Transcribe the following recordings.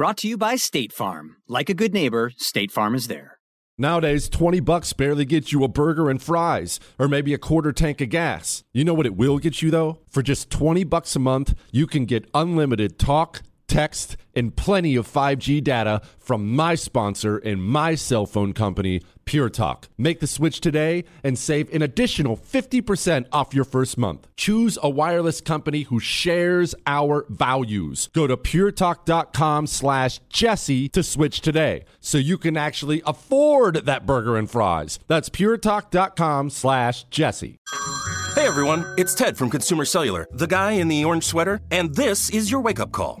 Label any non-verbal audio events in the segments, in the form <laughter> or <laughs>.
Brought to you by State Farm. Like a good neighbor, State Farm is there. Nowadays, 20 bucks barely gets you a burger and fries, or maybe a quarter tank of gas. You know what it will get you though? For just 20 bucks a month, you can get unlimited talk, text, and plenty of 5G data from my sponsor and my cell phone company, Pure Talk. Make the switch today and save an additional 50% off your first month. Choose a wireless company who shares our values. Go to puretalk.com slash Jesse to switch today so you can actually afford that burger and fries. That's puretalk.com slash Jesse. Hey everyone, it's Ted from Consumer Cellular, the guy in the orange sweater, and this is your wake up call.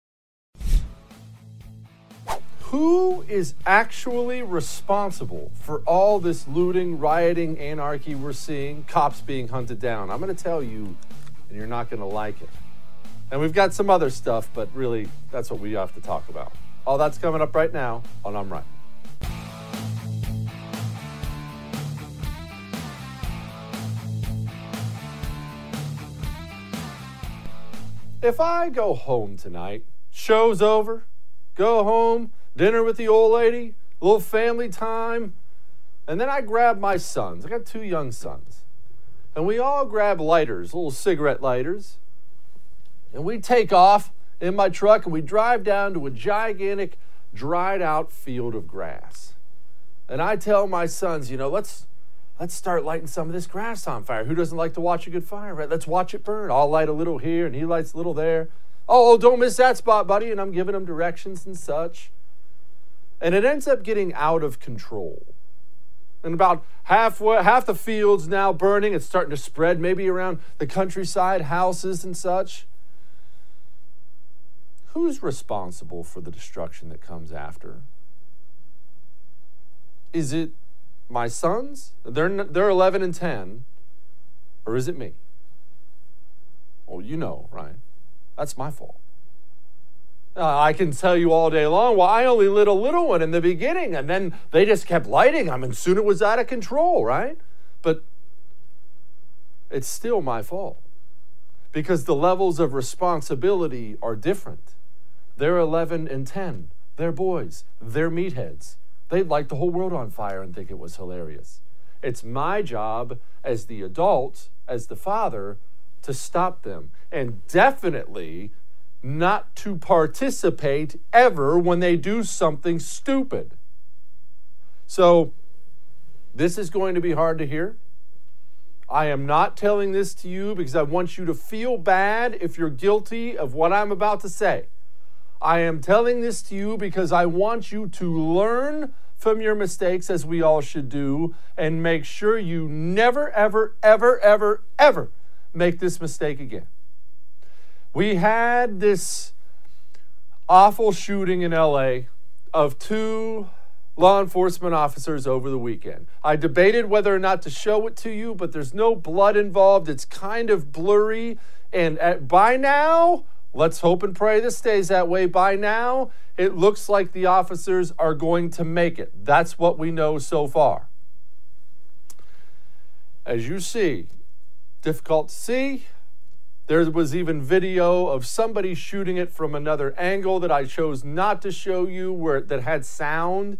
who is actually responsible for all this looting, rioting, anarchy we're seeing, cops being hunted down? I'm going to tell you, and you're not going to like it. And we've got some other stuff, but really, that's what we have to talk about. All that's coming up right now on I'm Right. If I go home tonight, show's over, go home, dinner with the old lady, a little family time. And then I grab my sons. I got two young sons. And we all grab lighters, little cigarette lighters. And we take off in my truck and we drive down to a gigantic, dried out field of grass. And I tell my sons, you know, let's let's start lighting some of this grass on fire. Who doesn't like to watch a good fire, right? Let's watch it burn. I'll light a little here and he lights a little there. Oh, oh don't miss that spot, buddy. And I'm giving them directions and such and it ends up getting out of control. And about halfway, half the fields now burning. It's starting to spread maybe around the countryside, houses and such. Who's responsible for the destruction that comes after? Is it my sons? They're, they're 11 and 10. Or is it me? Well, you know, right? That's my fault. Uh, I can tell you all day long, well, I only lit a little one in the beginning, and then they just kept lighting them, and soon it was out of control, right? But it's still my fault because the levels of responsibility are different. They're 11 and 10. They're boys. They're meatheads. They'd light the whole world on fire and think it was hilarious. It's my job as the adult, as the father, to stop them. And definitely not to participate ever when they do something stupid. So, this is going to be hard to hear. I am not telling this to you because I want you to feel bad if you're guilty of what I'm about to say. I am telling this to you because I want you to learn from your mistakes, as we all should do, and make sure you never, ever, ever, ever, ever make this mistake again. We had this awful shooting in LA of two law enforcement officers over the weekend. I debated whether or not to show it to you, but there's no blood involved. It's kind of blurry. And at, by now, let's hope and pray this stays that way. By now, it looks like the officers are going to make it. That's what we know so far. As you see, difficult to see. There was even video of somebody shooting it from another angle that I chose not to show you where that had sound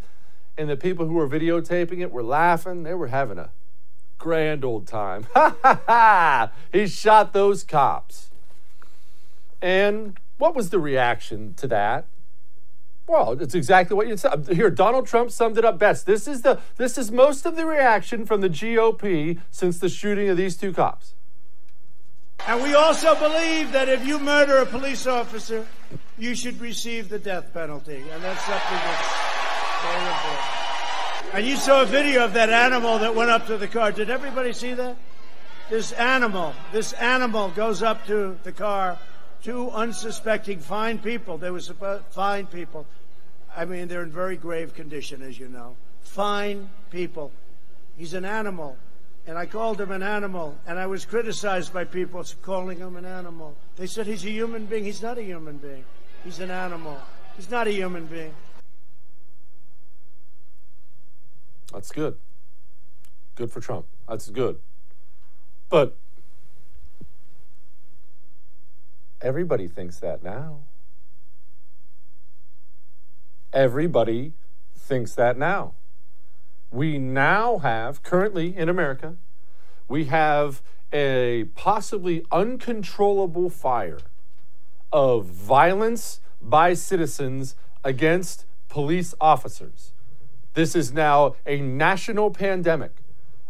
and the people who were videotaping it were laughing. They were having a grand old time. <laughs> Ha ha ha! He shot those cops. And what was the reaction to that? Well, it's exactly what you said. Here, Donald Trump summed it up best. This is the this is most of the reaction from the GOP since the shooting of these two cops. And we also believe that if you murder a police officer, you should receive the death penalty. And that's something that's very important. And you saw a video of that animal that went up to the car. Did everybody see that? This animal, this animal goes up to the car. Two unsuspecting fine people. They were supposed fine people. I mean, they're in very grave condition, as you know. Fine people. He's an animal. And I called him an animal, and I was criticized by people calling him an animal. They said he's a human being. He's not a human being. He's an animal. He's not a human being. That's good. Good for Trump. That's good. But everybody thinks that now. Everybody thinks that now. We now have, currently in America, we have a possibly uncontrollable fire of violence by citizens against police officers. This is now a national pandemic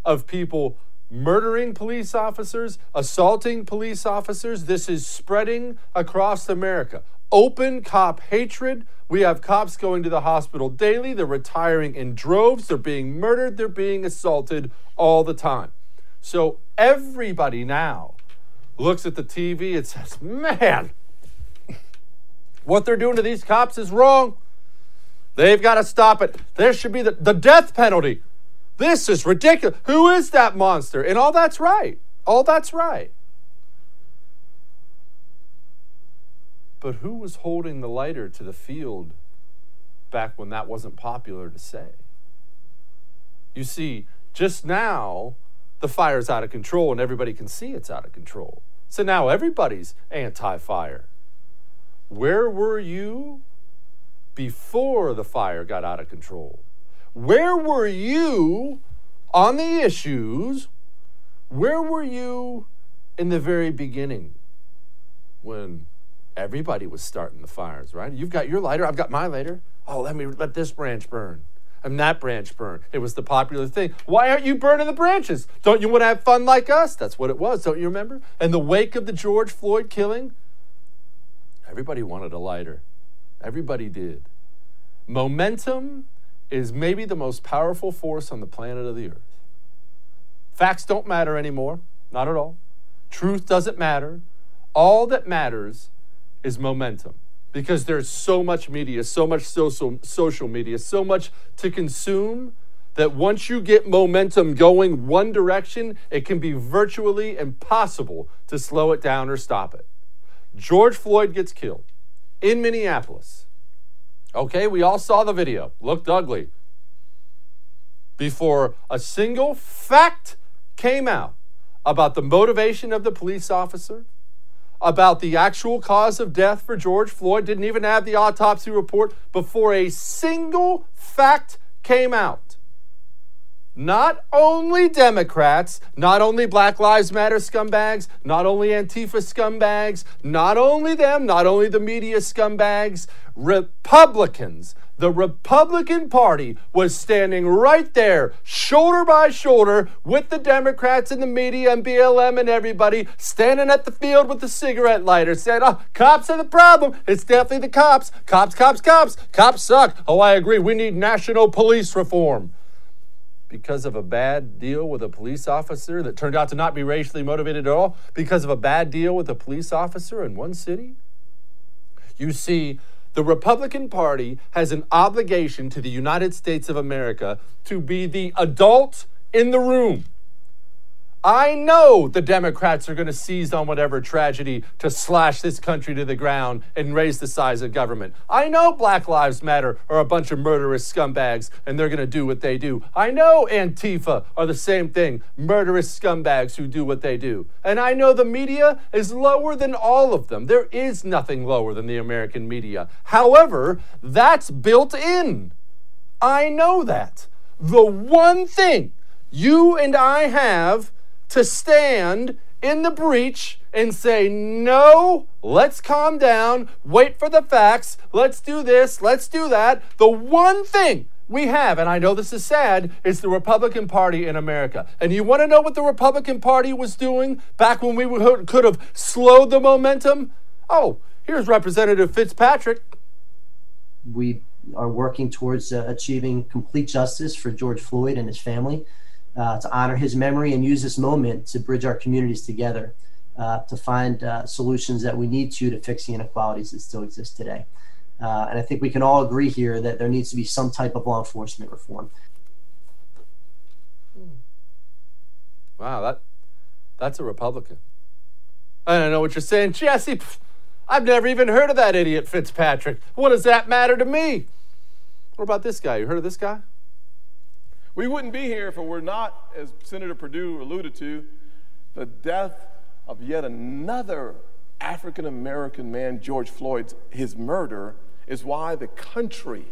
of people murdering police officers, assaulting police officers. This is spreading across America. Open cop hatred. We have cops going to the hospital daily. They're retiring in droves. They're being murdered. They're being assaulted all the time. So everybody now looks at the TV and says, man, what they're doing to these cops is wrong. They've got to stop it. There should be the, the death penalty. This is ridiculous. Who is that monster? And all that's right. All that's right. But who was holding the lighter to the field back when that wasn't popular to say? You see, just now, the fire's out of control and everybody can see it's out of control. So now everybody's anti fire. Where were you before the fire got out of control? Where were you on the issues? Where were you in the very beginning when everybody was starting the fires, right? You've got your lighter, I've got my lighter. Oh, let me let this branch burn. And that branch burn. It was the popular thing. Why aren't you burning the branches? Don't you want to have fun like us? That's what it was, don't you remember? In the wake of the George Floyd killing, everybody wanted a lighter. Everybody did. Momentum is maybe the most powerful force on the planet of the earth. Facts don't matter anymore, not at all. Truth doesn't matter. All that matters is momentum because there's so much media, so much social, social media, so much to consume that once you get momentum going one direction, it can be virtually impossible to slow it down or stop it. George Floyd gets killed in Minneapolis. Okay, we all saw the video. Looked ugly. Before a single fact came out about the motivation of the police officer, about the actual cause of death for George Floyd, didn't even have the autopsy report before a single fact came out. Not only Democrats, not only Black Lives Matter scumbags, not only Antifa scumbags, not only them, not only the media scumbags, Republicans the Republican Party was standing right there, shoulder by shoulder, with the Democrats and the media and BLM and everybody, standing at the field with the cigarette lighter, saying, Oh, cops are the problem. It's definitely the cops. Cops, cops, cops. Cops suck. Oh, I agree. We need national police reform. Because of a bad deal with a police officer that turned out to not be racially motivated at all, because of a bad deal with a police officer in one city. You see, the Republican Party has an obligation to the United States of America to be the adult in the room. I know the Democrats are going to seize on whatever tragedy to slash this country to the ground and raise the size of government. I know Black Lives Matter are a bunch of murderous scumbags and they're going to do what they do. I know Antifa are the same thing, murderous scumbags who do what they do. And I know the media is lower than all of them. There is nothing lower than the American media. However, that's built in. I know that. The one thing you and I have to stand in the breach and say, no, let's calm down, wait for the facts, let's do this, let's do that. The one thing we have, and I know this is sad, is the Republican Party in America. And you want to know what the Republican Party was doing back when we could have slowed the momentum? Oh, here's Representative Fitzpatrick. We are working towards uh, achieving complete justice for George Floyd and his family uh, to honor his memory and use this moment to bridge our communities together uh, to find uh, solutions that we need to to fix the inequalities that still exist today. Uh, and I think we can all agree here that there needs to be some type of law enforcement reform. Wow, that that's a Republican. I don't know what you're saying, Jesse. I've never even heard of that idiot Fitzpatrick. What does that matter to me? What about this guy? You heard of this guy? We wouldn't be here if it were not, as Senator Perdue alluded to, the death of yet another African American man, George Floyd's, his murder, is why the country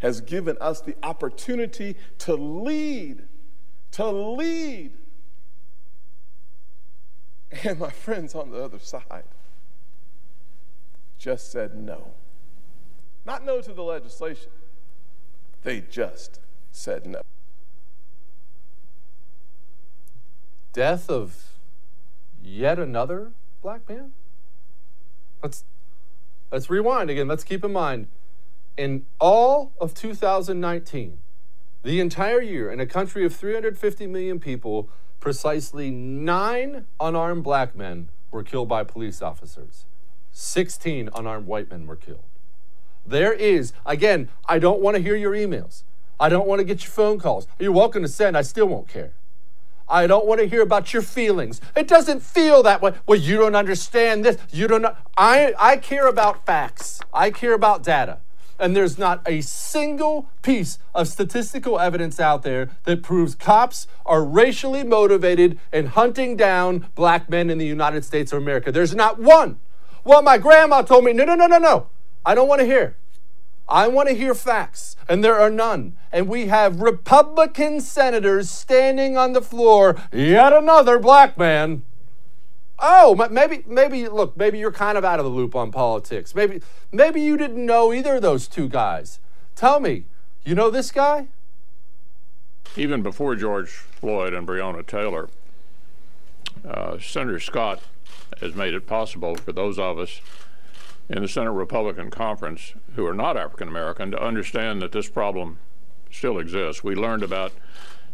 has given us the opportunity to lead, to lead. And my friends on the other side just said no. Not no to the legislation, they just said no. Death of yet another black man? Let's let's rewind again. Let's keep in mind in all of 2019, the entire year in a country of 350 million people, precisely 9 unarmed black men were killed by police officers. 16 unarmed white men were killed. There is, again, I don't want to hear your emails. I don't want to get your phone calls. You're welcome to send, I still won't care. I don't want to hear about your feelings. It doesn't feel that way. Well, you don't understand this. You don't know. I, I care about facts. I care about data. And there's not a single piece of statistical evidence out there that proves cops are racially motivated in hunting down black men in the United States of America. There's not one. Well, my grandma told me, no, no, no, no, no. I don't want to hear. I want to hear facts, and there are none. And we have Republican senators standing on the floor, yet another black man. Oh, maybe, maybe, look, maybe you're kind of out of the loop on politics. Maybe, maybe you didn't know either of those two guys. Tell me, you know this guy? Even before George Floyd and Breonna Taylor, uh, Senator Scott has made it possible for those of us in the Senate Republican Conference who are not African American to understand that this problem still exists. We learned about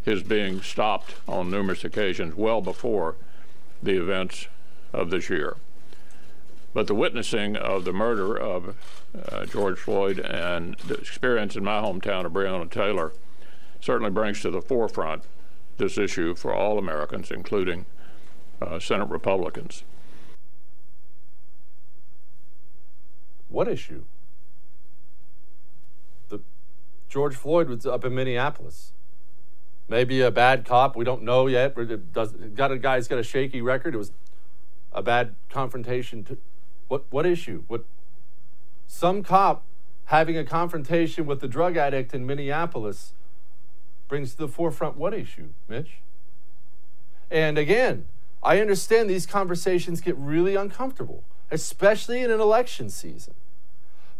his being stopped on numerous occasions well before the events of this year. But the witnessing of the murder of uh, George Floyd and the experience in my hometown of Breonna Taylor certainly brings to the forefront this issue for all Americans, including uh, Senate Republicans. What issue? The George Floyd was up in Minneapolis. Maybe a bad cop. We don't know yet. It does, got a guy's got a shaky record. It was a bad confrontation. To, what what issue? What some cop having a confrontation with the drug addict in Minneapolis brings to the forefront what issue, Mitch? And again, I understand these conversations get really uncomfortable, especially in an election season.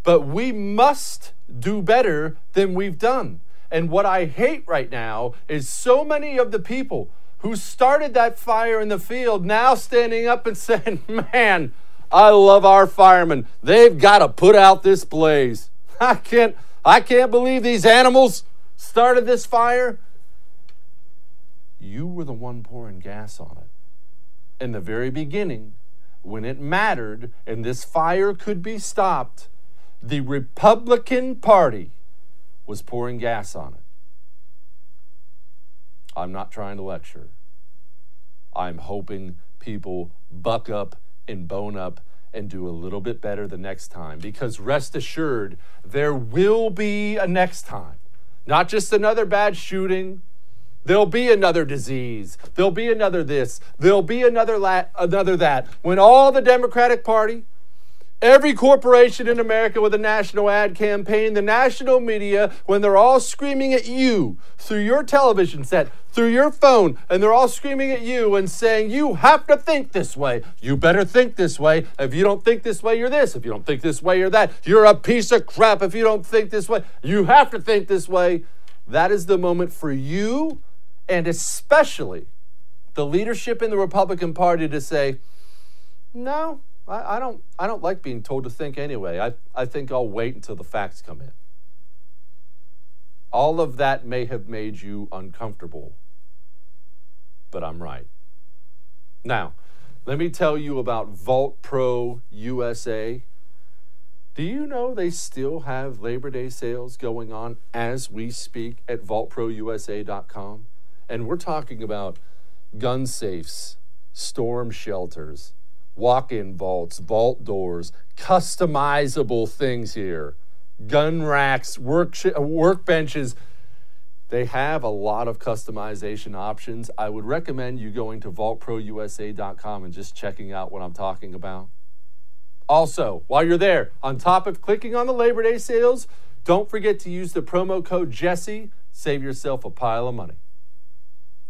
But we must do better than we've done. And what I hate right now is so many of the people who started that fire in the field now standing up and <laughs> saying, Man, I love our firemen. They've got to put out this blaze. <laughs> I can't I can't believe these animals started this fire. You were the one pouring gas on it. In the very beginning, when it mattered and this fire could be stopped, the Republican Party was pouring gas on it. I'm not trying to lecture. I'm hoping people buck up and bone up and do a little bit better the next time because rest assured, there will be a next time. Not just another bad shooting. There'll be another disease. There'll be another this. There'll be another la- another that. When all the Democratic Party, Every corporation in America with a national ad campaign, the national media, when they're all screaming at you through your television set, through your phone, and they're all screaming at you and saying, You have to think this way. You better think this way. If you don't think this way, you're this. If you don't think this way, you're that. You're a piece of crap if you don't think this way. You have to think this way. That is the moment for you and especially the leadership in the Republican Party to say, No, I, I, don't I don't like being told to think anyway. I, I think I'll wait until the facts come in. All of that may have made you uncomfortable, but I'm right. Now, let me tell you about Vault Pro USA. Do you know they still have Labor Day sales going on as we speak at vaultprousa.com? And we're talking about gun safes, storm shelters, walk in vaults, vault doors, customizable things here, gun racks, work uh, workbenches. They have a lot of customization options. I would recommend you going to vaultprousa.com and just checking out what I'm talking about. Also, while you're there, on top of clicking on the Labor Day sales, don't forget to use the promo code Jesse. Save yourself a pile of money.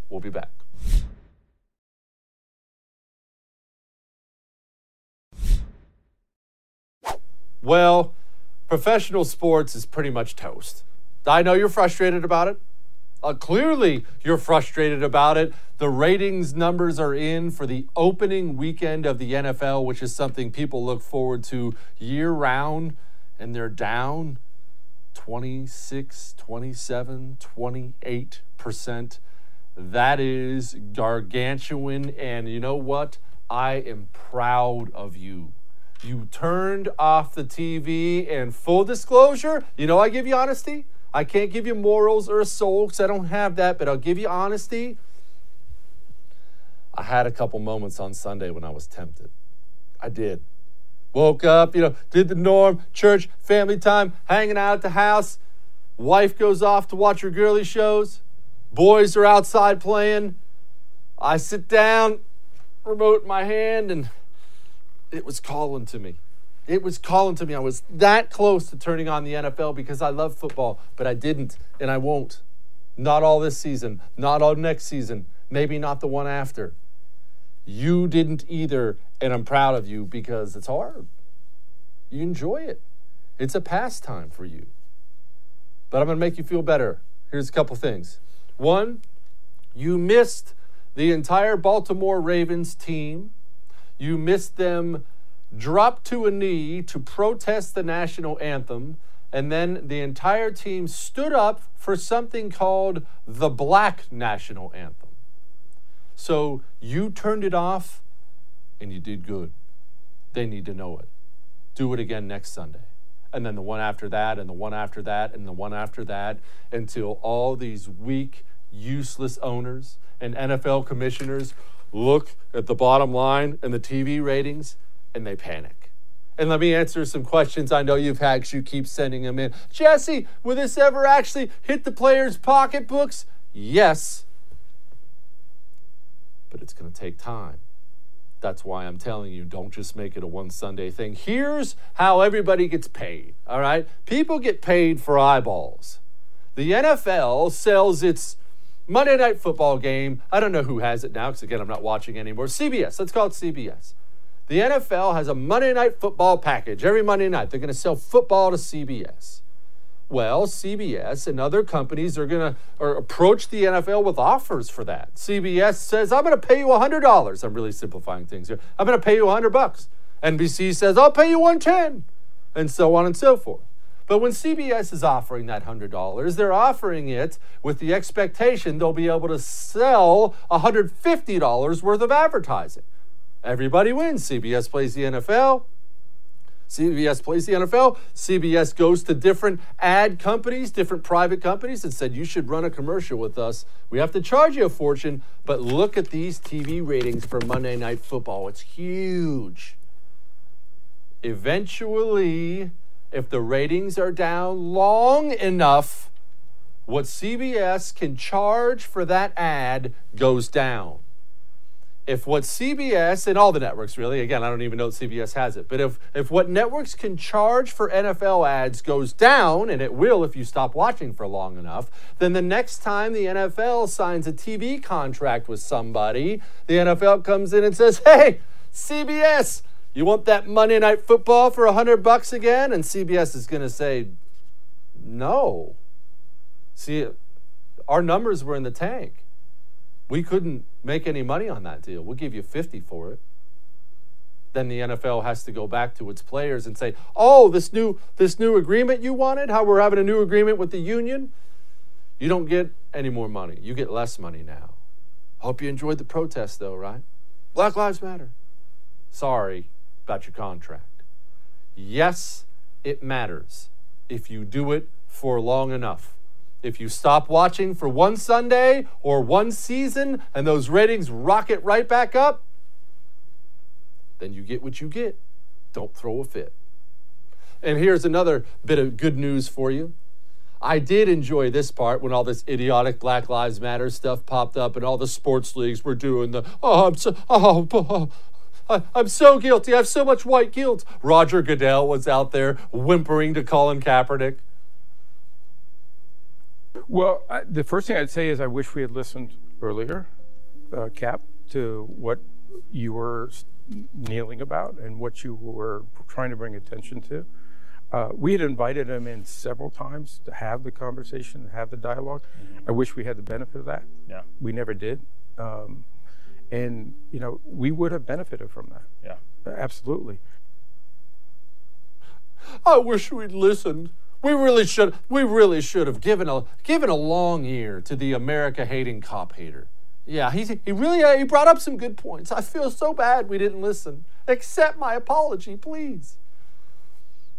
We'll be back. Well, professional sports is pretty much toast. I know you're frustrated about it. Uh, clearly, you're frustrated about it. The ratings numbers are in for the opening weekend of the NFL, which is something people look forward to year round, and they're down 26, 27, 28%. That is gargantuan. And you know what? I am proud of you you turned off the TV and full disclosure, you know I give you honesty. I can't give you morals or a soul because I don't have that, but I'll give you honesty. I had a couple moments on Sunday when I was tempted. I did. Woke up, you know, did the norm, church, family time, hanging out at the house. Wife goes off to watch her girly shows. Boys are outside playing. I sit down, remote in my hand, and it was calling to me. It was calling to me. I was that close to turning on the NFL because I love football, but I didn't and I won't. Not all this season, not all next season, maybe not the one after. You didn't either, and I'm proud of you because it's hard. You enjoy it, it's a pastime for you. But I'm going to make you feel better. Here's a couple things. One, you missed the entire Baltimore Ravens team you missed them drop to a knee to protest the national anthem, and then the entire team stood up for something called the Black National Anthem. So you turned it off and you did good. They need to know it. Do it again next Sunday. and then the one after that, and the one after that, and the one after that, until all these weak, useless owners and NFL commissioners look at the bottom line and the TV ratings and they panic. And let me answer some questions I know you've had because you keep sending them in. Jesse, will this ever actually hit the players' pocketbooks? Yes. But it's going to take time. That's why I'm telling you, don't just make it a one Sunday thing. Here's how everybody gets paid, all right? People get paid for eyeballs. The NFL sells its Monday Night Football game. I don't know who has it now because, again, I'm not watching anymore. CBS, let's call it CBS. The NFL has a Monday Night Football package every Monday night. They're going to sell football to CBS. Well, CBS and other companies are going to approach the NFL with offers for that. CBS says, "I'm going to pay you $100." I'm really simplifying things here. I'm going to pay you 100 bucks. NBC says, "I'll pay you 110." And so on and so forth. But when CBS is offering that $100, they're offering it with the expectation they'll be able to sell $150 worth of advertising. Everybody wins. CBS plays the NFL. CBS plays the NFL. CBS goes to different ad companies, different private companies, and said, You should run a commercial with us. We have to charge you a fortune, but look at these TV ratings for Monday Night Football. It's huge. Eventually, if the ratings are down long enough, what CBS can charge for that ad goes down. If what CBS and all the networks really, again, I don't even know if CBS has it, but if, if what networks can charge for NFL ads goes down, and it will if you stop watching for long enough, then the next time the NFL signs a TV contract with somebody, the NFL comes in and says, hey, CBS, you want that Monday night football for a hundred bucks again? And CBS is going to say, no. See, our numbers were in the tank. We couldn't make any money on that deal. We'll give you 50 for it. Then the NFL has to go back to its players and say, "Oh, this new this new agreement you wanted, how we're having a new agreement with the union, you don't get any more money. You get less money now. Hope you enjoyed the protest though, right? Black Lives Matter. Sorry about your contract. Yes, it matters if you do it for long enough. If you stop watching for one Sunday or one season and those ratings rocket right back up, then you get what you get. Don't throw a fit. And here's another bit of good news for you. I did enjoy this part when all this idiotic Black Lives Matter stuff popped up and all the sports leagues were doing the, oh, I'm so, oh, <laughs> oh, I, I'm so guilty. I have so much white guilt. Roger Goodell was out there whimpering to Colin Kaepernick. Well, I, the first thing I'd say is I wish we had listened earlier, uh, Cap, to what you were kneeling about and what you were trying to bring attention to. Uh, we had invited him in several times to have the conversation, have the dialog mm-hmm. I wish we had the benefit of that. Yeah. We never did. Um, and, you know, we would have benefited from that. Yeah. Absolutely. I wish we'd listened. We really should. We really should have given a given a long ear to the America hating cop hater. Yeah, he he really uh, he brought up some good points. I feel so bad we didn't listen. Accept my apology, please.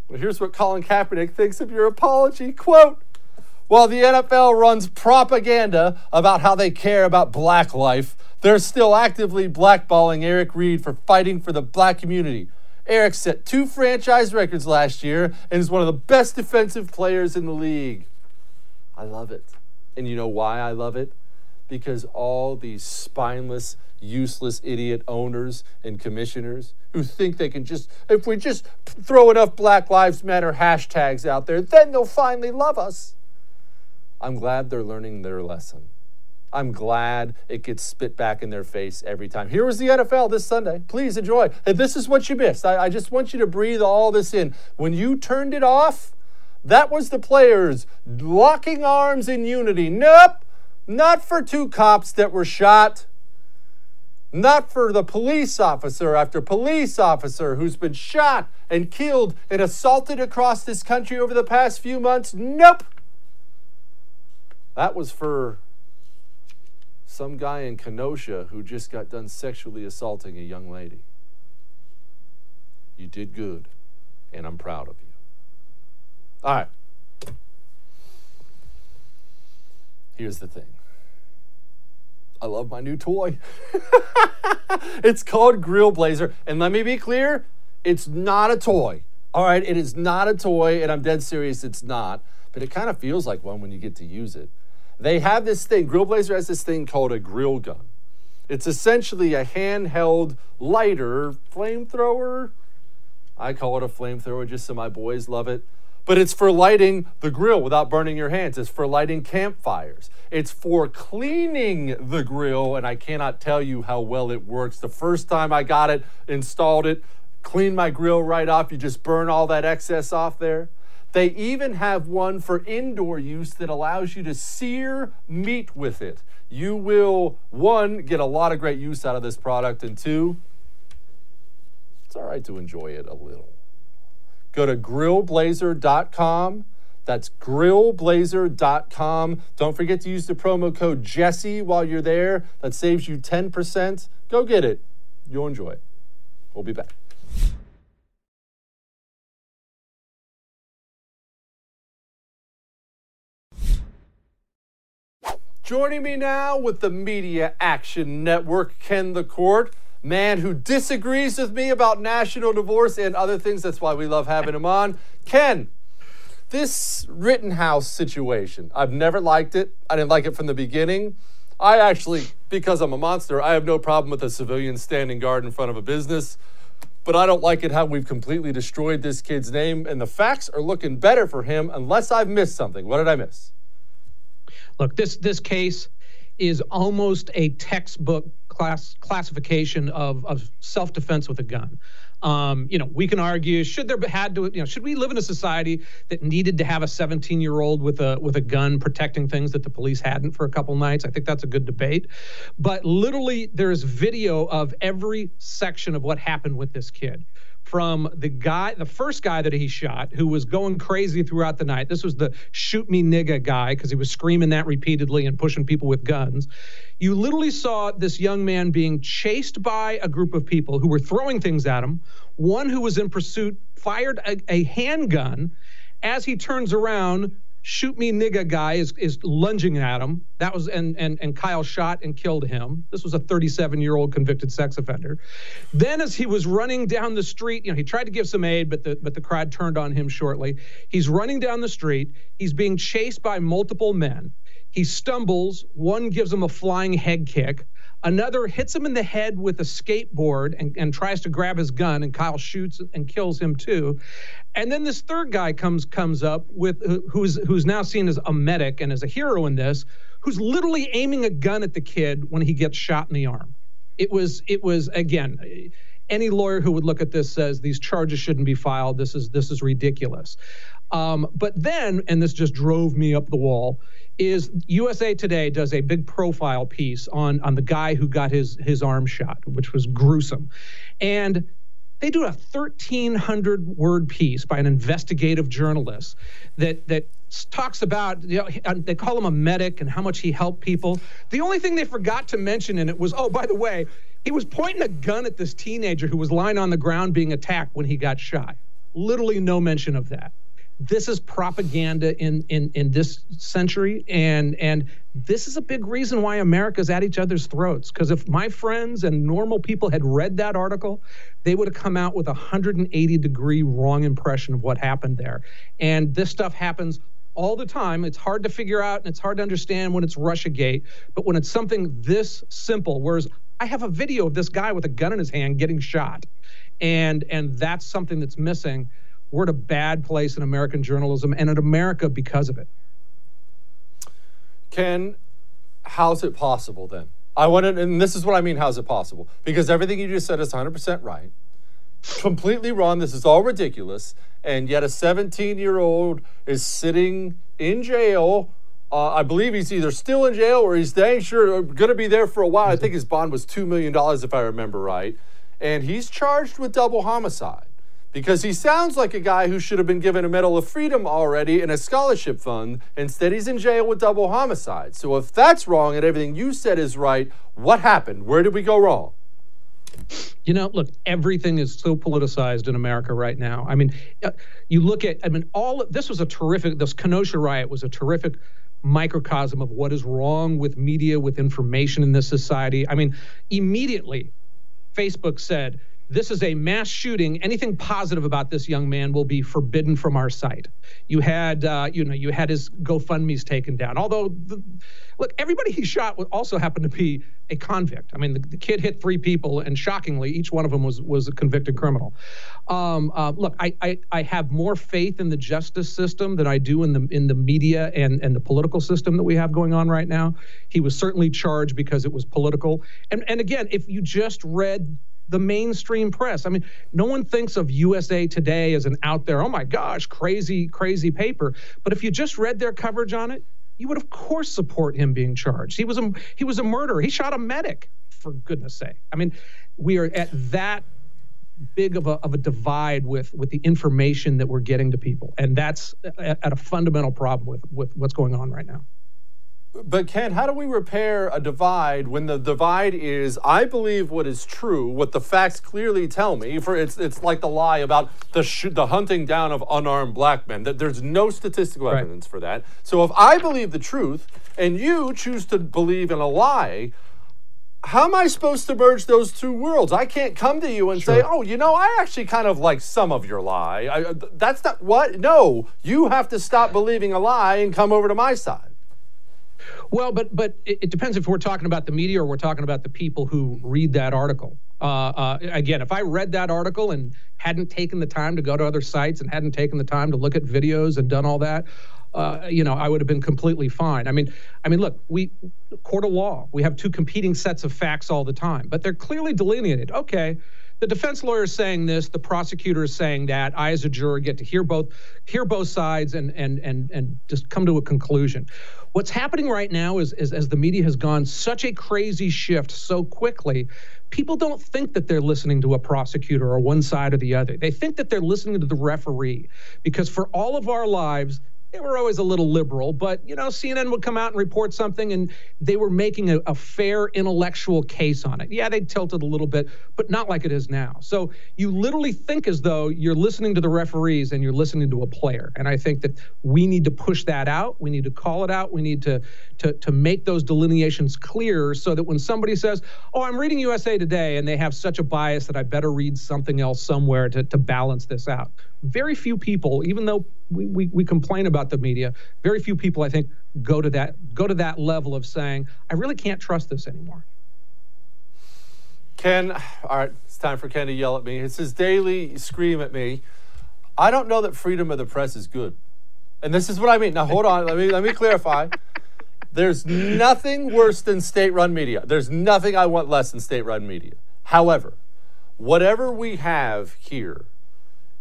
But here's what Colin Kaepernick thinks of your apology. Quote. While the NFL runs propaganda about how they care about black life, they're still actively blackballing Eric Reid for fighting for the black community. Eric set two franchise records last year and is one of the best defensive players in the league. I love it. And you know why I love it? Because all these spineless, useless idiot owners and commissioners who think they can just, if we just throw enough Black Lives Matter hashtags out there, then they'll finally love us. I'm glad they're learning their lesson. I'm glad it gets spit back in their face every time. Here was the NFL this Sunday. Please enjoy. And this is what you missed. I, I just want you to breathe all this in. When you turned it off, that was the players locking arms in unity. Nope, not for two cops that were shot. Not for the police officer after police officer who's been shot and killed and assaulted across this country over the past few months. Nope. That was for some guy in Kenosha who just got done sexually assaulting a young lady. You did good, and I'm proud of you. All right. Here's the thing. I love my new toy. <laughs> it's called Grill Blazer. And let me be clear, it's not a toy. All right, it is not a toy, and I'm dead serious, it's not. But it kind of feels like one when you get to use it. They have this thing, Grill Blazer has this thing called a grill gun. It's essentially a handheld lighter flamethrower. I call it a flamethrower just so my boys love it. But it's for lighting the grill without burning your hands. It's for lighting campfires. It's for cleaning the grill, and I cannot tell you how well it works. The first time I got it, installed it, cleaned my grill right off. You just burn all that excess off there. They even have one for indoor use that allows you to sear meat with it. You will, one, get a lot of great use out of this product, and two, it's all right to enjoy it a little. Go to grillblazer.com. That's grillblazer.com. Don't forget to use the promo code Jesse while you're there. That saves you 10%. Go get it. You'll enjoy it. We'll be back. Joining me now with the Media Action Network, Ken LaCorte, man who disagrees with me about national divorce and other things. That's why we love having him on. Ken, this Rittenhouse situation, I've never liked it. I didn't like it from the beginning. I actually, because I'm a monster, I have no problem with a civilian standing guard in front of a business. But I don't like it how we've completely destroyed this kid's name, and the facts are looking better for him unless I've missed something. What did I miss? Look, this this case is almost a textbook class classification of, of self-defense with a gun. Um, you know, we can argue should there had to, you know, should we live in a society that needed to have a 17-year-old with a with a gun protecting things that the police hadn't for a couple nights? I think that's a good debate. But literally, there is video of every section of what happened with this kid from the guy, the first guy that he shot, who was going crazy throughout the night. This was the shoot me nigga guy because he was screaming that repeatedly and pushing people with guns. You literally saw this young man being chased by a group of people who were throwing things at him. One who was in pursuit fired a, a handgun. As he turns around, shoot me nigga guy is is lunging at him. That was and and and Kyle shot and killed him. This was a 37 year old convicted sex offender. Then as he was running down the street, you know, he tried to give some aid, but the but the crowd turned on him shortly. He's running down the street. He's being chased by multiple men. He stumbles. One gives him a flying head kick. Another hits him in the head with a skateboard and, and tries to grab his gun, and Kyle shoots and kills him too. And then this third guy comes comes up with who's who's now seen as a medic and as a hero in this, who's literally aiming a gun at the kid when he gets shot in the arm. It was it was again any lawyer who would look at this says these charges shouldn't be filed. This is this is ridiculous. Um, but then, and this just drove me up the wall is USA Today does a big profile piece on on the guy who got his his arm shot, which was gruesome, and they do a 1300 word piece by an investigative journalist that that talks about you know, they call him a medic and how much he helped people. The only thing they forgot to mention in it was oh by the way he was pointing a gun at this teenager who was lying on the ground being attacked when he got shot. Literally no mention of that this is propaganda in in in this century and and this is a big reason why America's at each other's throats. Because if my friends and normal people had read that article they would have come out with a 180 degree wrong impression of what happened there. And this stuff happens all the time. It's hard to figure out and it's hard to understand when it's Russiagate but when it's something this simple whereas I have a video of this guy with a gun in his hand getting shot and and that's something that's missing we're at a bad place in American journalism and in America because of it. Ken, how's it possible then? I want to, and this is what I mean, how's it possible? Because everything you just said is 100% right. Completely wrong. This is all ridiculous. And yet a 17 year old is sitting in jail. Uh, I believe he's either still in jail or he's dang sure going to be there for a while. I think his bond was $2 million, if I remember right. And he's charged with double homicide because he sounds like a guy who should have been given a Medal of Freedom already and a scholarship fund. Instead, he's in jail with double homicide. So if that's wrong and everything you said is right, what happened? Where did we go wrong? You know, look, everything is so politicized in America right now. I mean, uh, you look at, I mean, all this was a terrific, this Kenosha riot was a terrific microcosm of what is wrong with media, with information in this society. I mean, immediately, Facebook said, this is a mass shooting. Anything positive about this young man will be forbidden from our site. You had, uh, you know, you had his GoFundmes taken down. Although, the, look, everybody he shot also happened to be a convict. I mean, the, the, kid hit three people, and shockingly, each one of them was was a convicted criminal. Um, uh, look, I, I I have more faith in the justice system than I do in the in the media and and the political system that we have going on right now. He was certainly charged because it was political. And and again, if you just read the mainstream press. I mean, no one thinks of USA Today as an out there, oh my gosh, crazy, crazy paper. But if you just read their coverage on it, you would of course support him being charged. He was a he was a murderer. He shot a medic, for goodness sake. I mean, we are at that big of a, of a divide with with the information that we're getting to people and that's at, a fundamental problem with with what's going on right now but Ken, how do we repair a divide when the divide is I believe what is true, what the facts clearly tell me? For it's it's like the lie about the sh- the hunting down of unarmed black men. That there's no statistical right. evidence for that. So if I believe the truth and you choose to believe in a lie, how am I supposed to merge those two worlds? I can't come to you and sure. say, "Oh, you know, I actually kind of like some of your lie." I, uh, that's not what. No, you have to stop believing a lie and come over to my side. Well, but but it, it, depends if we're talking about the media or we're talking about the people who read that article. Uh, uh, again, if I read that article and hadn't taken the time to go to other sites and hadn't taken the time to look at videos and done all that, uh, you know, I would have been completely fine. I mean, I mean, look, we court of law, we have two competing sets of facts all the time, but they're clearly delineated. Okay, the defense lawyer is saying this, the prosecutor is saying that. I, as a juror, get to hear both hear both sides and and and and just come to a conclusion. What's happening right now is, is as the media has gone such a crazy shift so quickly, people don't think that they're listening to a prosecutor or one side or the other. They think that they're listening to the referee because for all of our lives, they were always a little liberal, but you know, CNN would come out and report something, and they were making a, a, fair intellectual case on it. Yeah, they tilted a little bit, but not like it is now. So you literally think as though you're listening to the referees and you're listening to a player. And I think that we need to push that out. We need to call it out. We need to to to make those delineations clear, so that when somebody says, "Oh, I'm reading USA Today," and they have such a bias that I better read something else somewhere to to balance this out very few people, even though we, we, we, complain about the media, very few people, I think, go to that go to that level of saying, I really can't trust this anymore. Ken, all right, it's time for Ken to yell at me. It's his daily scream at me. I don't know that freedom of the press is good. And this is what I mean. Now hold on, let me let me clarify. There's nothing worse than state-run media. There's nothing I want less than state-run media. However, whatever we have here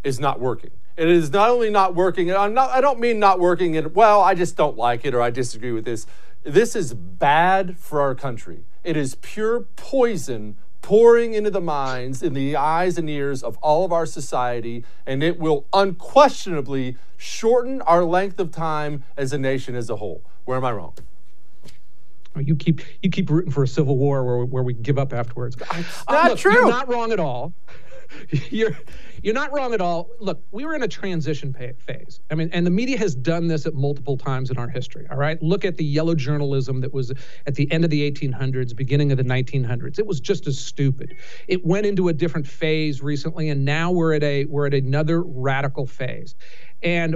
is not working. And It is not only not working, and I'm not, I don't mean not working and well, I just don't like it or I disagree with this. This is bad for our country. It is pure poison pouring into the minds, in the eyes and ears of all of our society, and it will unquestionably shorten our length of time as a nation as a whole. Where am I wrong? You keep you keep rooting for a civil war where, where we give up afterwards. It's not uh, look, true. You're not wrong at all. <laughs> you're you're not wrong at all. Look, we were in a transition phase. I mean, and the media has done this at multiple times in our history. All right, look at the yellow journalism that was at the end of the 1800s, beginning of the 1900s. It was just as stupid. It went into a different phase recently, and now we're at a we're at another radical phase. And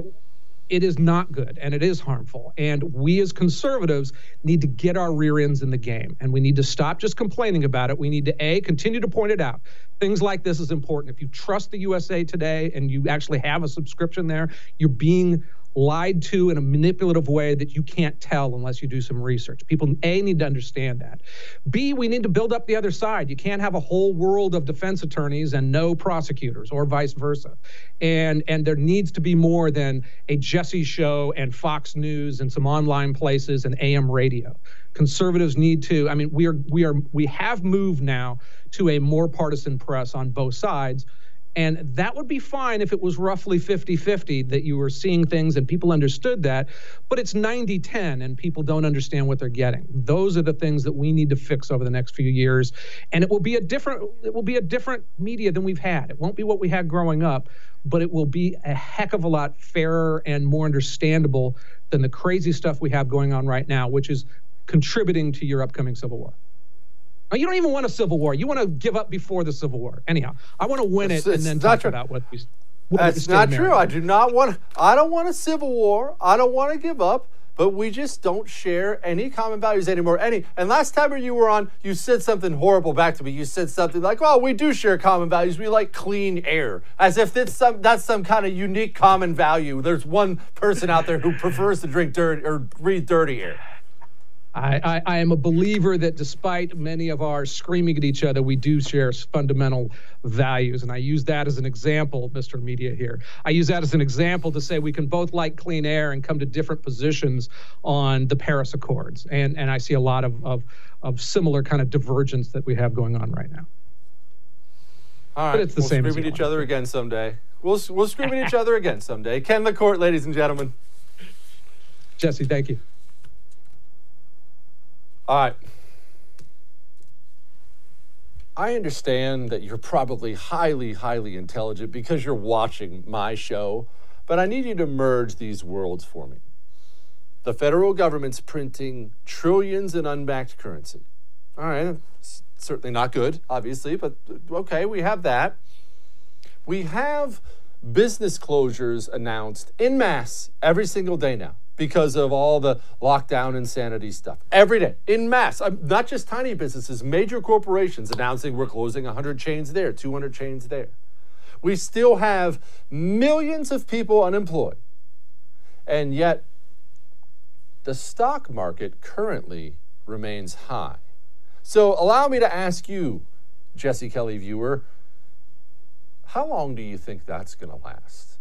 it is not good and it is harmful. And we as conservatives need to get our rear ends in the game and we need to stop just complaining about it. We need to A, continue to point it out. Things like this is important. If you trust the USA Today and you actually have a subscription there, you're being lied to in a manipulative way that you can't tell unless you do some research. People, A, need to understand that. B, we need to build up the other side. You can't have a whole world of defense attorneys and no prosecutors or vice versa. And, and there needs to be more than a Jesse show and Fox News and some online places and AM radio. Conservatives need to, I mean, we are, we are, we have moved now to a more partisan press on both sides And that would be fine if it was roughly 50 50 that you were seeing things and people understood that. But it's 90 10 and people don't understand what they're getting. Those are the things that we need to fix over the next few years. And it will be a different it will be a different media than we've had. It won't be what we had growing up, but it will be a heck of a lot fairer and more understandable than the crazy stuff we have going on right now, which is contributing to your upcoming civil war. You don't even want a civil war. You want to give up before the civil war. Anyhow, I want to win It's- it it's and then talk true. about what we. what That's not true. I do not want. I don't want a civil war. I don't want to give up. But we just don't share any common values anymore. Any. And last time when you were on, you said something horrible back to me. You said something like, "Well, we do share common values. We like clean air," as if that's some that's some kind of unique common value. There's one person out there who prefers to drink dirt or breathe dirty air. I, I, I am a believer that despite many of our screaming at each other, we do share fundamental values. And I use that as an example, Mr. Media here. I use that as an example to say we can both like clean air and come to different positions on the Paris Accords. And, and I see a lot of, of, of similar kind of divergence that we have going on right now. All right, But it's the we'll same as scream at each other again someday. We'll we'll scream at each other again someday. Ken LaCorte, ladies and gentlemen. Jesse, thank you. All right. I understand that you're probably highly, highly intelligent because you're watching my show, but I need you to merge these worlds for me. The federal government's printing trillions in unbacked currency. All right, it's certainly not good, obviously, but okay, we have that. We have business closures announced in mass every single day now because of all the lockdown insanity stuff. Every day, in mass. Not just tiny businesses, major corporations announcing we're closing 100 chains there, 200 chains there. We still have millions of people unemployed. And yet, the stock market currently remains high. So, allow me to ask you, Jesse Kelly viewer, how long do you think that's going to last?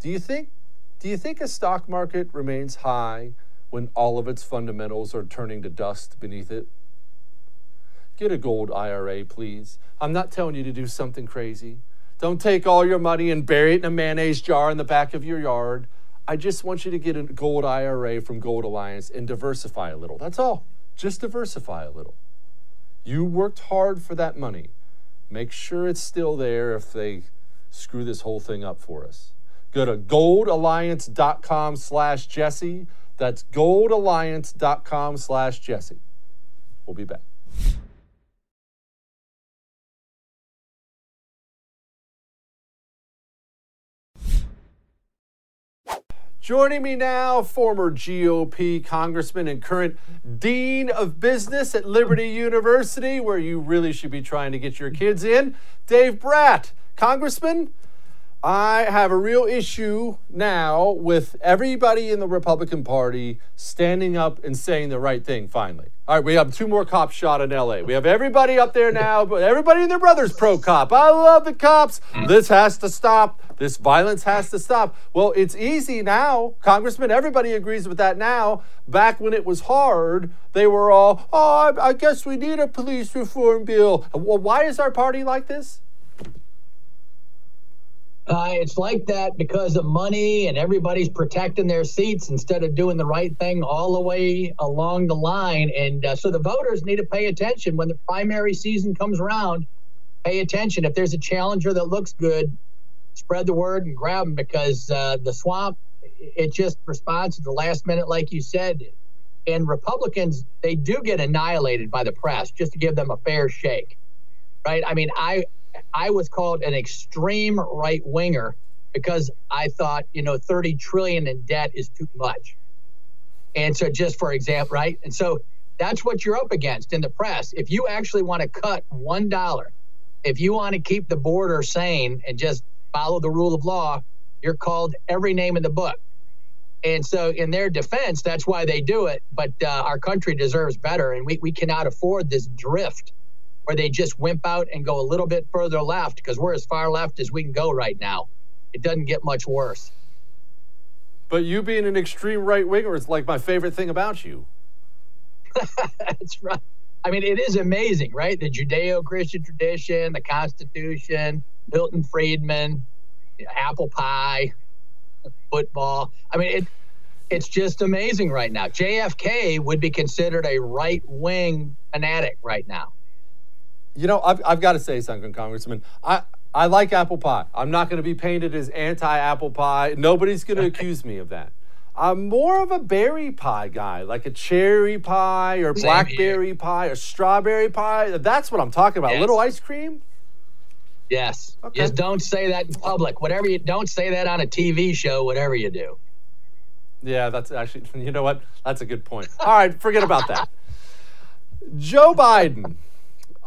Do you think do you think a stock market remains high when all of its fundamentals are turning to dust beneath it? Get a gold IRA, please. I'm not telling you to do something crazy. Don't take all your money and bury it in a mayonnaise jar in the back of your yard. I just want you to get a gold IRA from Gold Alliance and diversify a little. That's all. Just diversify a little. You worked hard for that money. Make sure it's still there if they screw this whole thing up for us. Go to goldalliance.com slash Jesse. That's goldalliance.com slash Jesse. We'll be back. Joining me now, former GOP congressman and current dean of business at Liberty University, where you really should be trying to get your kids in, Dave Bratt. Congressman, I have a real issue now with everybody in the Republican Party standing up and saying the right thing finally. All right, we have two more cops shot in LA. We have everybody up there now, but everybody and their brother's pro cop. I love the cops. This has to stop. This violence has to stop. Well, it's easy now, Congressman. Everybody agrees with that now. Back when it was hard, they were all, oh, I, I guess we need a police reform bill. Well, why is our party like this? Uh, it's like that because of money and everybody's protecting their seats instead of doing the right thing all the way along the line. And uh, so the voters need to pay attention when the primary season comes around. Pay attention. If there's a challenger that looks good, spread the word and grab them because uh, the swamp, it just responds to the last minute, like you said. And Republicans, they do get annihilated by the press just to give them a fair shake, right? I mean, I I was called an extreme right winger because I thought, you know, 30 trillion in debt is too much. And so just for example, right? And so that's what you're up against in the press. If you actually want to cut one dollar, if you want to keep the border sane and just follow the rule of law, you're called every name in the book. And so, in their defense, that's why they do it. But uh, our country deserves better, and we, we cannot afford this drift where they just wimp out and go a little bit further left because we're as far left as we can go right now. It doesn't get much worse. But you being an extreme right winger is like my favorite thing about you. <laughs> That's right. I mean, it is amazing, right? The Judeo Christian tradition, the Constitution, Milton Friedman, apple pie, <laughs> football. I mean, it, it's just amazing right now. JFK would be considered a right wing fanatic right now. You know, I've, I've got to say something, Congressman. I, I like apple pie. I'm not going to be painted as anti apple pie. Nobody's going <laughs> to accuse me of that. I'm more of a berry pie guy, like a cherry pie or Same blackberry here. pie or strawberry pie. That's what I'm talking about. Yes. Little ice cream. Yes. Okay. Just don't say that in public. Whatever you don't say that on a TV show. Whatever you do. Yeah, that's actually. <laughs> You know what? That's a good point. All right, forget about that. Joe Biden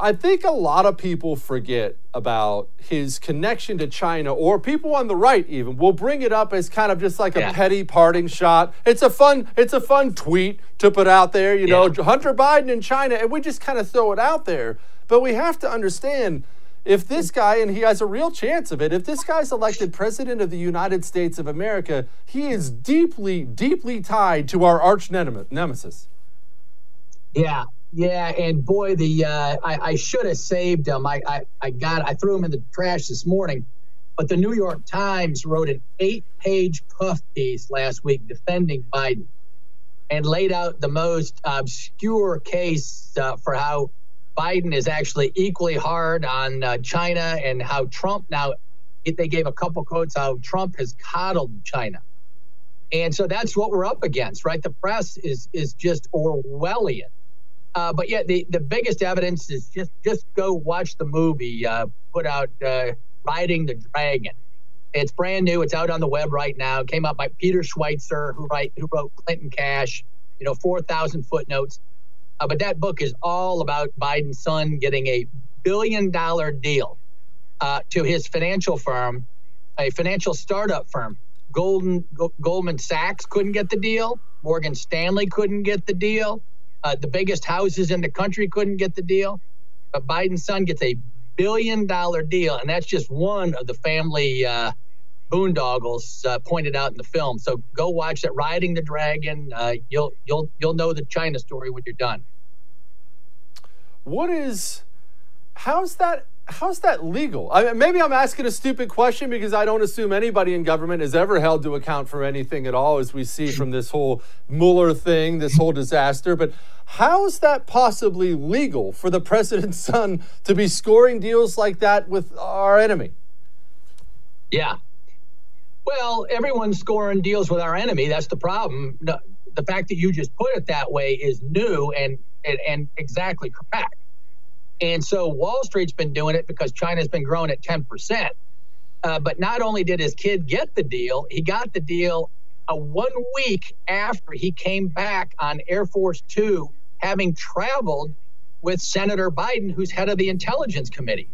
I think a lot of people forget about his connection to China, or people on the right even will bring it up as kind of just like yeah. a petty parting shot. It's a fun, it's a fun tweet to put out there, you know, yeah. Hunter Biden in China, and we just kind of throw it out there. But we have to understand if this guy, and he has a real chance of it, if this guy's elected president of the United States of America, he is deeply, deeply tied to our arch nemesis. Yeah, yeah, and boy, the uh, I, I should have saved them. I, I I got I threw them in the trash this morning, but the New York Times wrote an eight-page puff piece last week defending Biden, and laid out the most obscure case uh, for how Biden is actually equally hard on uh, China, and how Trump now. They gave a couple quotes how Trump has coddled China. And so that's what we're up against, right? The press is is just Orwellian uh, but yeah, the, the biggest evidence is just just go watch the movie uh, put out uh, Riding the Dragon. It's brand new. It's out on the web right now. It came out by Peter Schweizer, who write who wrote Clinton Cash. You know, four thousand footnotes. Uh, but that book is all about Biden's son getting a billion dollar deal uh, to his financial firm, a financial startup firm. Golden Go, Goldman Sachs couldn't get the deal. Morgan Stanley couldn't get the deal. Uh, the biggest houses in the country couldn't get the deal, but Biden's son gets a billion dollar deal, and that's just one of the family uh, boondoggles uh, pointed out in the film. So go watch that, Riding the Dragon. Uh, you'll you'll you'll know the China story when you're done. What is? How's that? How's that legal? I mean, maybe I'm asking a stupid question because I don't assume anybody in government is ever held to account for anything at all, as we see from this whole Mueller thing, this whole disaster. But how is that possibly legal for the president's <laughs> son to be scoring deals like that with our enemy? Yeah. Well, everyone's scoring deals with our enemy. That's the problem. The fact that you just put it that way is new and, and, and exactly correct. And so Wall Street's been doing it because China's been growing at 10%. Uh, but not only did his kid get the deal, he got the deal a one week after he came back on Air Force Two, having traveled with Senator Biden, who's head of the Intelligence Committee.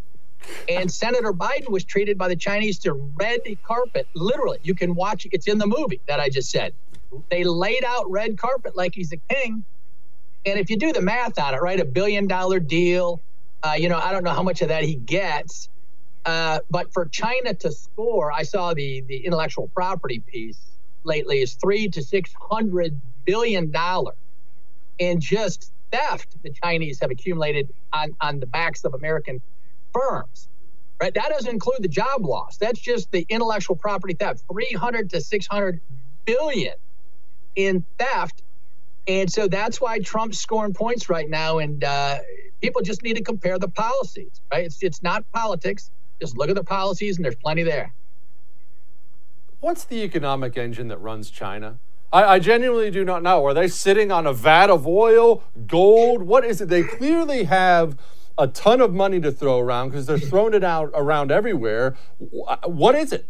And Senator Biden was treated by the Chinese to red carpet. Literally, you can watch it's in the movie that I just said. They laid out red carpet like he's a king. And if you do the math on it, right, a billion dollar deal, uh, you know, I don't know how much of that he gets. Uh, but for China to score, I saw the the intellectual property piece lately is three to six hundred billion dollars in just theft the Chinese have accumulated on on the backs of American firms. Right, that doesn't include the job loss. That's just the intellectual property theft. Three hundred to six hundred billion in theft and so that's why Trump's scoring points right now. And uh, people just need to compare the policies, right? It's, it's not politics. Just look at the policies, and there's plenty there. What's the economic engine that runs China? I, I, genuinely do not know. Are they sitting on a vat of oil, gold? What is it? They clearly have a ton of money to throw around because they're throwing it out around everywhere. What is it?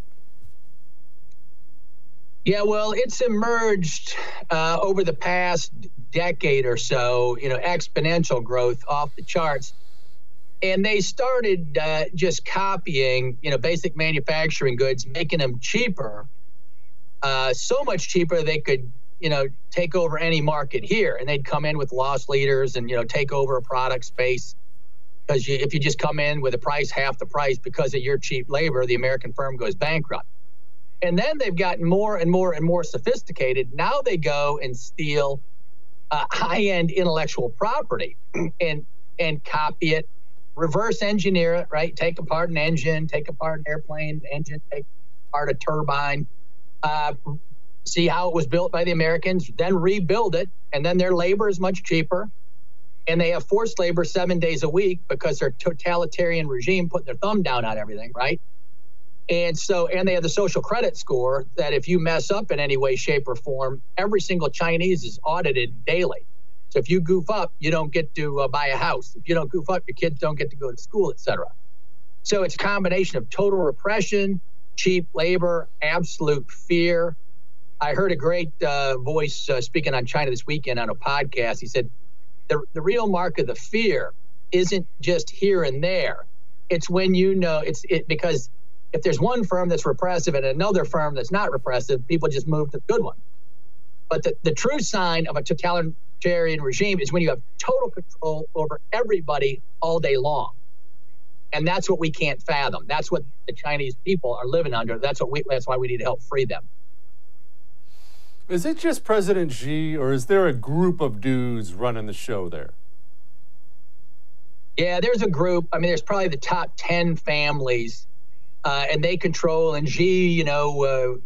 Yeah, well, it's emerged uh, over the past decade or so, you know, exponential growth off the charts. And they started uh, just copying, you know, basic manufacturing goods, making them cheaper, uh, so much cheaper they could, you know, take over any market here. And they'd come in with loss leaders and, you know, take over a product space. Because if you just come in with a price half the price because of your cheap labor, the American firm goes bankrupt. And then they've gotten more and more and more sophisticated. Now they go and steal uh, high-end intellectual property <clears throat> and and copy it reverse engineer it, right? Take apart an engine, take apart an airplane engine, take apart a turbine, uh, see how it was built by the Americans, then rebuild it, and then their labor is much cheaper. And they have forced labor seven days a week because their totalitarian regime put their thumb down on everything, right? And so, and they have the social credit score that if you mess up in any way, shape, or form, every single Chinese is audited daily. So if you goof up, you don't get to uh, buy a house. If you don't goof up, your kids don't get to go to school, et cetera. So it's a combination of total repression, cheap labor, absolute fear. I heard a great uh, voice uh, speaking on China this weekend on a podcast. He said, the, the real mark of the fear isn't just here and there. It's when you know it's it because if there's one firm that's repressive and another firm that's not repressive, people just move to the good one. But the, the true sign of a totalitarian regime is when you have total control over everybody all day long. And that's what we can't fathom. That's what the Chinese people are living under. That's what we that's why we need to help free them. Is it just President Xi, or is there a group of dudes running the show there? Yeah, there's a group. I mean, there's probably the top 10 families, uh, and they control. And Xi, you know, uh,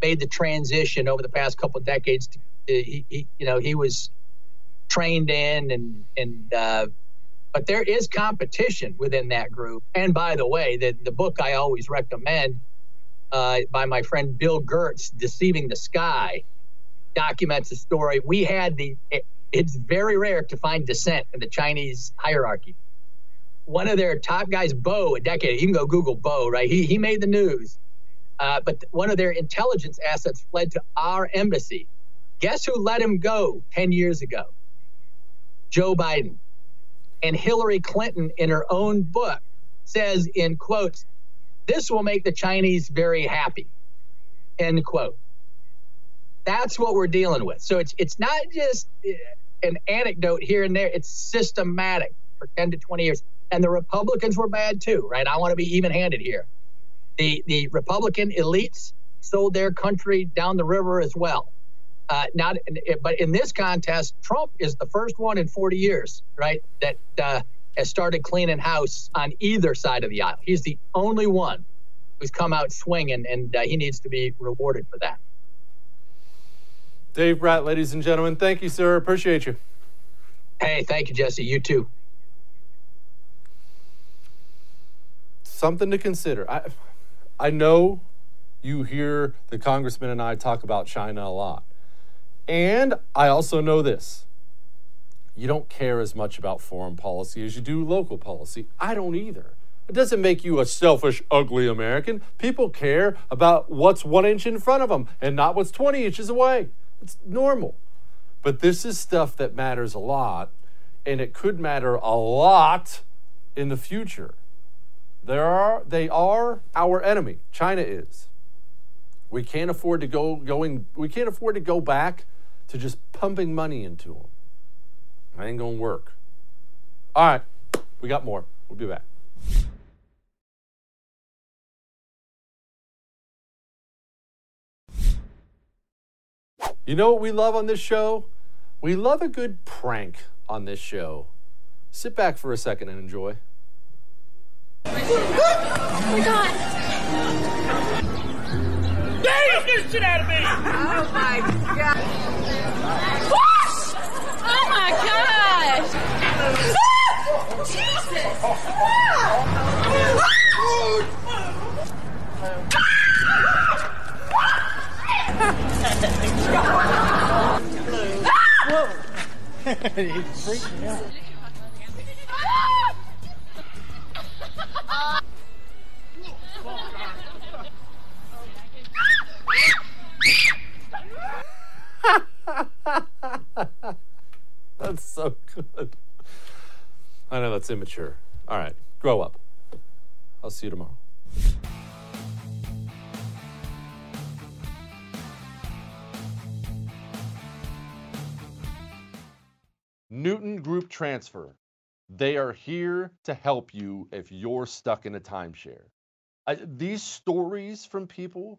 made the transition over the past couple of decades. To, he, he, you know, he was trained in, and and uh, but there is competition within that group. And by the way, the the book I always recommend uh, by my friend Bill Gertz, Deceiving the Sky, documents the story. We had the, it, it's very rare to find dissent in the Chinese hierarchy. One of their top guys, Bo, a decade, you can go Google Bo, right? He, he made the news. Uh, but one of their intelligence assets fled to our embassy. Guess who let him go 10 years ago? Joe Biden. And Hillary Clinton, in her own book, says in quotes, this will make the Chinese very happy. End quote. That's what we're dealing with. So it's it's not just uh, an anecdote here and there. It's systematic for 10 to 20 years. And the Republicans were bad too, right? I want to be even-handed here. The the Republican elites sold their country down the river as well. Uh, not, but in this contest, Trump is the first one in 40 years, right? That uh, has started cleaning house on either side of the aisle. He's the only one who's come out swinging, and uh, he needs to be rewarded for that. Dave Bratt, ladies and gentlemen, thank you, sir. Appreciate you. Hey, thank you, Jesse. You too. Something to consider. I, I know you hear the congressman and I talk about China a lot. And I also know this you don't care as much about foreign policy as you do local policy. I don't either. It doesn't make you a selfish, ugly American. People care about what's one inch in front of them and not what's 20 inches away. It's normal. But this is stuff that matters a lot, and it could matter a lot in the future. There are, they are our enemy. China is. We can't afford to go going. We can't afford to go back to just pumping money into them. I ain't gonna work. All right, we got more. We'll be back. You know what we love on this show? We love a good prank on this show. Sit back for a second and enjoy. Oh my god! Damn! Get this shit out of me! Oh my god! Oh my gosh! Jesus! Whoa! he freaked me out. <laughs> That's so good. I know that's immature. All right, grow up. I'll see you tomorrow. Newton Group Transfer. They are here to help you if you're stuck in a timeshare. I, these stories from people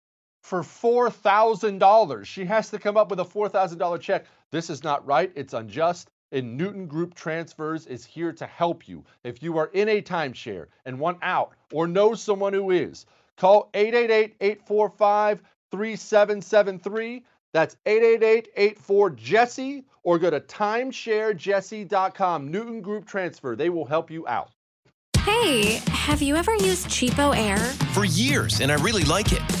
for $4,000. She has to come up with a $4,000 check. This is not right. It's unjust. And Newton Group Transfers is here to help you. If you are in a timeshare and want out or know someone who is, call 888 845 3773. That's 888 84 Jesse or go to timesharejesse.com. Newton Group Transfer. They will help you out. Hey, have you ever used Cheapo Air? For years, and I really like it.